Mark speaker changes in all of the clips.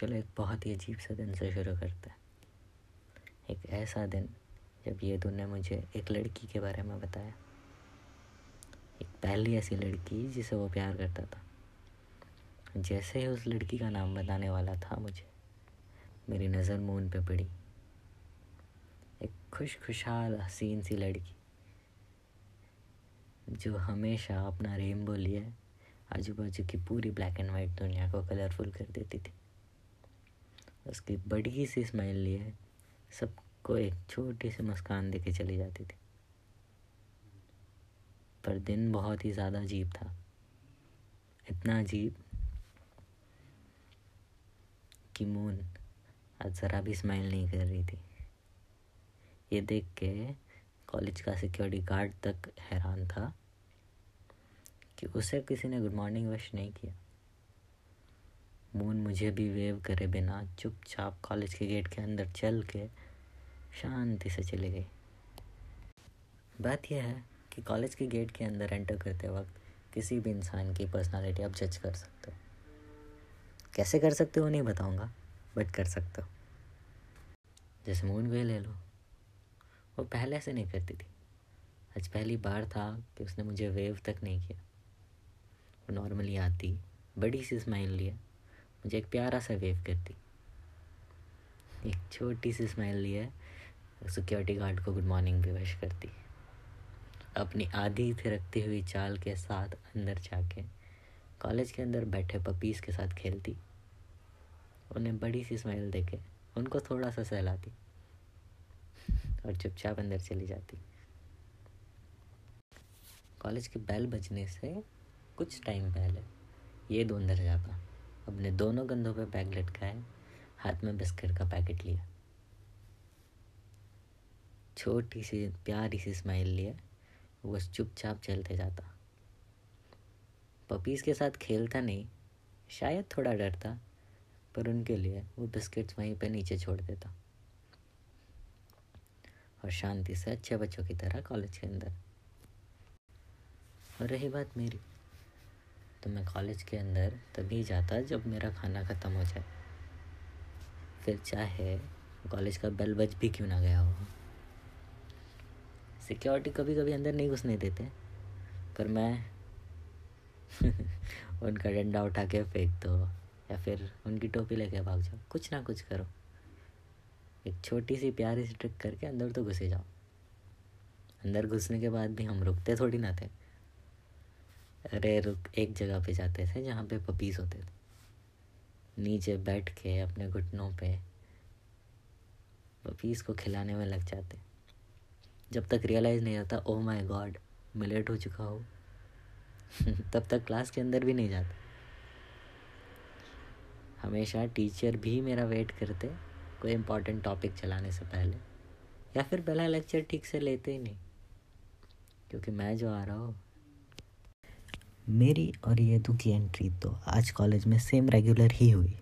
Speaker 1: चलो एक बहुत ही अजीब सा दिन से शुरू करते हैं। एक ऐसा दिन, जब ये ने मुझे एक लड़की के बारे में बताया। एक पहली ऐसी लड़की जिसे वो प्यार करता था। जैसे ही उस लड़की का नाम बताने वाला था मुझे, मेरी नज़र मून पे पड़ी। एक खुश खुशहाल हसीन सी लड़की, जो हमेशा अपना रेनबो लिए आजू बाजू की पूरी ब्लैक एंड वाइट दुनिया को कलरफुल कर देती थी। उसकी बड़ी सी स्माइल लिए सबको एक छोटी सी मुस्कान दे के चली जाती थी। पर दिन बहुत ही ज़्यादा अजीब था। इतना अजीब कि मून आज ज़रा भी स्माइल नहीं कर रही थी। ये देख के कॉलेज का सिक्योरिटी गार्ड तक हैरान था कि उसे किसी ने गुड मॉर्निंग विश नहीं किया। मून मुझे भी वेव करे बिना चुपचाप कॉलेज के गेट के अंदर चल के शांति से चली गई बात यह है कि कॉलेज के गेट के अंदर एंटर करते वक्त किसी भी इंसान की पर्सनालिटी आप जज कर सकते हो। कैसे कर सकते हो नहीं बताऊँगा बट कर सकते हो। जैसे मून वे ले लो। वो पहले से नहीं करती थी। आज पहली बार था कि उसने मुझे वेव तक नहीं किया। वो नॉर्मली आती, बड़ी सी स्माइल लिया मुझे एक प्यारा सा वेव करती एक छोटी सी स्माइल लिए सिक्योरिटी गार्ड को गुड मॉर्निंग भी विश करती अपनी आधी थिरकती हुई चाल के साथ अंदर जाके कॉलेज के अंदर बैठे पपीज के साथ खेलती। उन्हें बड़ी सी स्माइल देके उनको थोड़ा सा सहलाती और चुपचाप अंदर चली जाती। कॉलेज के बेल बजने से कुछ टाइम पहले ये दो अंदर जाता। अपने दोनों कंधों पे बैग लटकाए, हाथ में बिस्किट का पैकेट लिया। छोटी सी, प्यारी सी स्माइल लिए वो चुपचाप चलते जाता। पपीज़ के साथ खेलता नहीं, शायद थोड़ा डरता पर उनके लिए वो बिस्किट्स वहीं पे नीचे छोड़ देता। और शांति से अच्छे बच्चों की तरह कॉलेज के अंदर। और रही बात मेरी। तो मैं कॉलेज के अंदर तभी जाता जब मेरा खाना ख़त्म हो जाए। फिर चाहे कॉलेज का बेल बज भी क्यों ना गया हो। सिक्योरिटी कभी कभी अंदर नहीं घुसने देते, पर मैं उनका डंडा उठा के फेंक दो, या फिर उनकी टोपी लेके भाग जाओ। कुछ ना कुछ करो। एक छोटी सी प्यारी सी ट्रिक करके अंदर तो घुसे जाओ। अंदर घुसने के बाद भी हम रुकते थोड़ी ना थे। रुक एक जगह पे जाते थे जहाँ पे पपीज होते थे। नीचे बैठ के अपने घुटनों पे पपीज को खिलाने में लग जाते। जब तक रियलाइज़ नहीं होता ओ माय गॉड मैं लेट हो चुका हूँ। तब तक क्लास के अंदर भी नहीं जाता। हमेशा टीचर भी मेरा वेट करते, कोई इम्पोर्टेंट टॉपिक चलाने से पहले। या फिर पहला लेक्चर ठीक से लेते ही नहीं। क्योंकि मैं जो आ रहा हूँ मेरी और येदू की एंट्री तो आज कॉलेज में सेम रेगुलर ही हुई।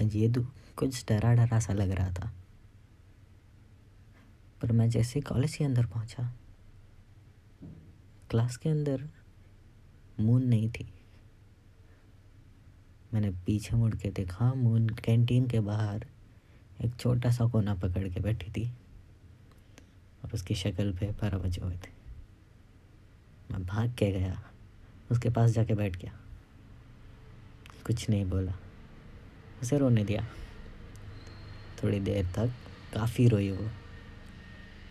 Speaker 1: आज येदू कुछ डरा डरा सा लग रहा था। पर मैं जैसे कॉलेज के अंदर पहुँचा क्लास के अंदर मून नहीं थी। मैंने पीछे मुड़ के देखा मून कैंटीन के बाहर एक छोटा सा कोना पकड़ के बैठी थी और उसकी शक्ल पे पर बजे हुए थे। मैं भाग के गया। उसके पास जाके बैठ गया। कुछ नहीं बोला। उसे रोने दिया। थोड़ी देर तक काफ़ी रोई वो।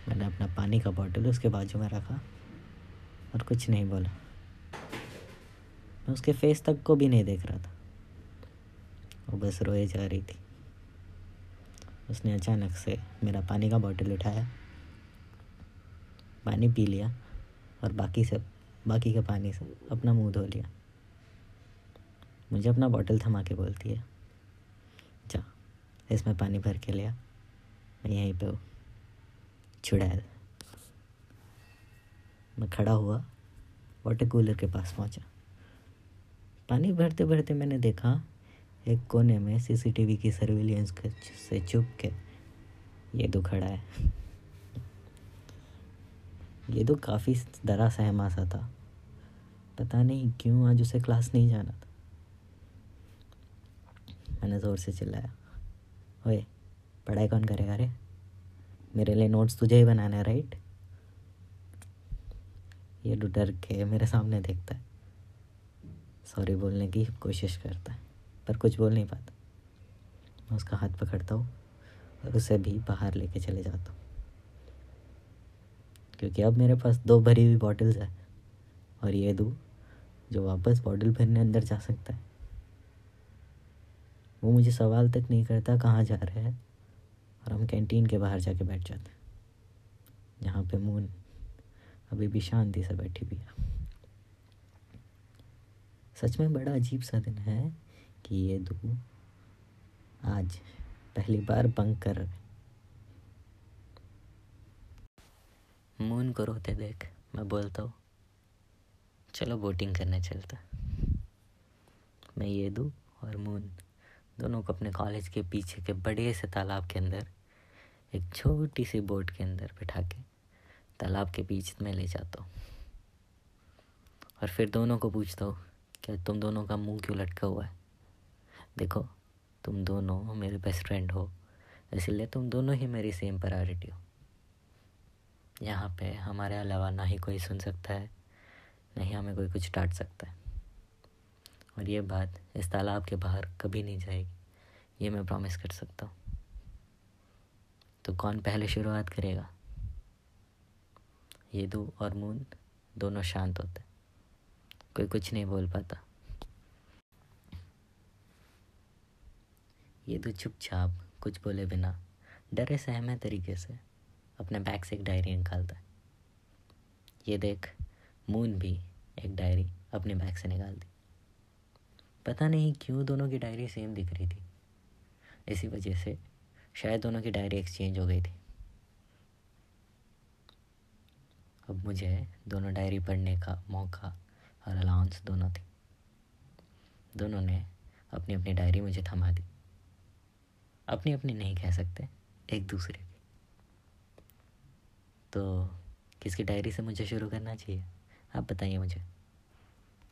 Speaker 1: मैंने अपना पानी का बॉटल उसके बाजू में रखा और कुछ नहीं बोला। मैं उसके फेस तक को भी नहीं देख रहा था। वो बस रोए जा रही थी। उसने अचानक से मेरा पानी का बॉटल उठाया, पानी पी लिया और बाकी सब बाकी के पानी से अपना मुँह धो लिया। मुझे अपना बॉटल थमा के बोलती है, जा, इसमें पानी भर के लिया मैं यहीं पे हूँ छुड़ैल मैं खड़ा हुआ वाटर कूलर के पास पहुँचा। पानी भरते भरते मैंने देखा, एक कोने में सीसीटीवी की सर्विलियंस से चुप के ये तो खड़ा है। ये तो काफ़ी डरा सहमा सा था। पता नहीं क्यों आज उसे क्लास नहीं जाना था। मैंने ज़ोर से चिल्लाया, ओए, पढ़ाई कौन करेगा रे? मेरे लिए नोट्स तुझे ही बनाना है राइट ये डर के मेरे सामने देखता है। सॉरी बोलने की कोशिश करता है, पर कुछ बोल नहीं पाता। मैं उसका हाथ पकड़ता हूँ और उसे भी बाहर लेके चले जाता हूँ। क्योंकि अब मेरे पास दो भरी हुई बॉटल्स है। और ये दो जो वापस बॉटल भरने अंदर जा सकता है। वो मुझे सवाल तक नहीं करता कहाँ जा रहे हैं और हम कैंटीन के बाहर जाके बैठ जाते हैं। जहाँ पे मून अभी भी शांति से बैठी हुई है। सच में बड़ा अजीब सा दिन है कि ये दो आज पहली बार बंक कर रहे मून को रोते देख, मैं बोलता हूँ, चलो बोटिंग करने चलता मैं ये दू और मून दोनों को अपने कॉलेज के पीछे के बड़े से तालाब के अंदर, एक छोटी सी बोट के अंदर बैठा के तालाब के बीच में ले जाता हूँ। और फिर दोनों को पूछता हूँ, क्या तुम दोनों का मुँह क्यों लटका हुआ है? देखो, तुम दोनों मेरे बेस्ट फ्रेंड हो, इसलिए तुम दोनों ही मेरी सेम प्रायोरिटी हो। यहाँ पे हमारे अलावा ना ही कोई सुन सकता है, ना ही हमें कोई कुछ डांट सकता है। और ये बात इस तालाब के बाहर कभी नहीं जाएगी, ये मैं प्रॉमिस कर सकता हूँ। तो कौन पहले शुरुआत करेगा? ये दो और मून दोनों शांत होते कोई कुछ नहीं बोल पाता। ये तो चुपचाप कुछ बोले बिना डरे सहमे तरीके से अपने बैग से एक डायरी निकालता है। ये देख मून भी एक डायरी अपने बैग से निकाल दी। पता नहीं क्यों दोनों की डायरी सेम दिख रही थी। इसी वजह से शायद दोनों की डायरी एक्सचेंज हो गई थी। अब मुझे दोनों डायरी पढ़ने का मौका और अलाउंस दोनों थी। दोनों ने अपनी अपनी डायरी मुझे थमा दी। अपनी अपनी नहीं कह सकते, एक दूसरे की। तो किसकी डायरी से मुझे शुरू करना चाहिए? आप बताइए मुझे।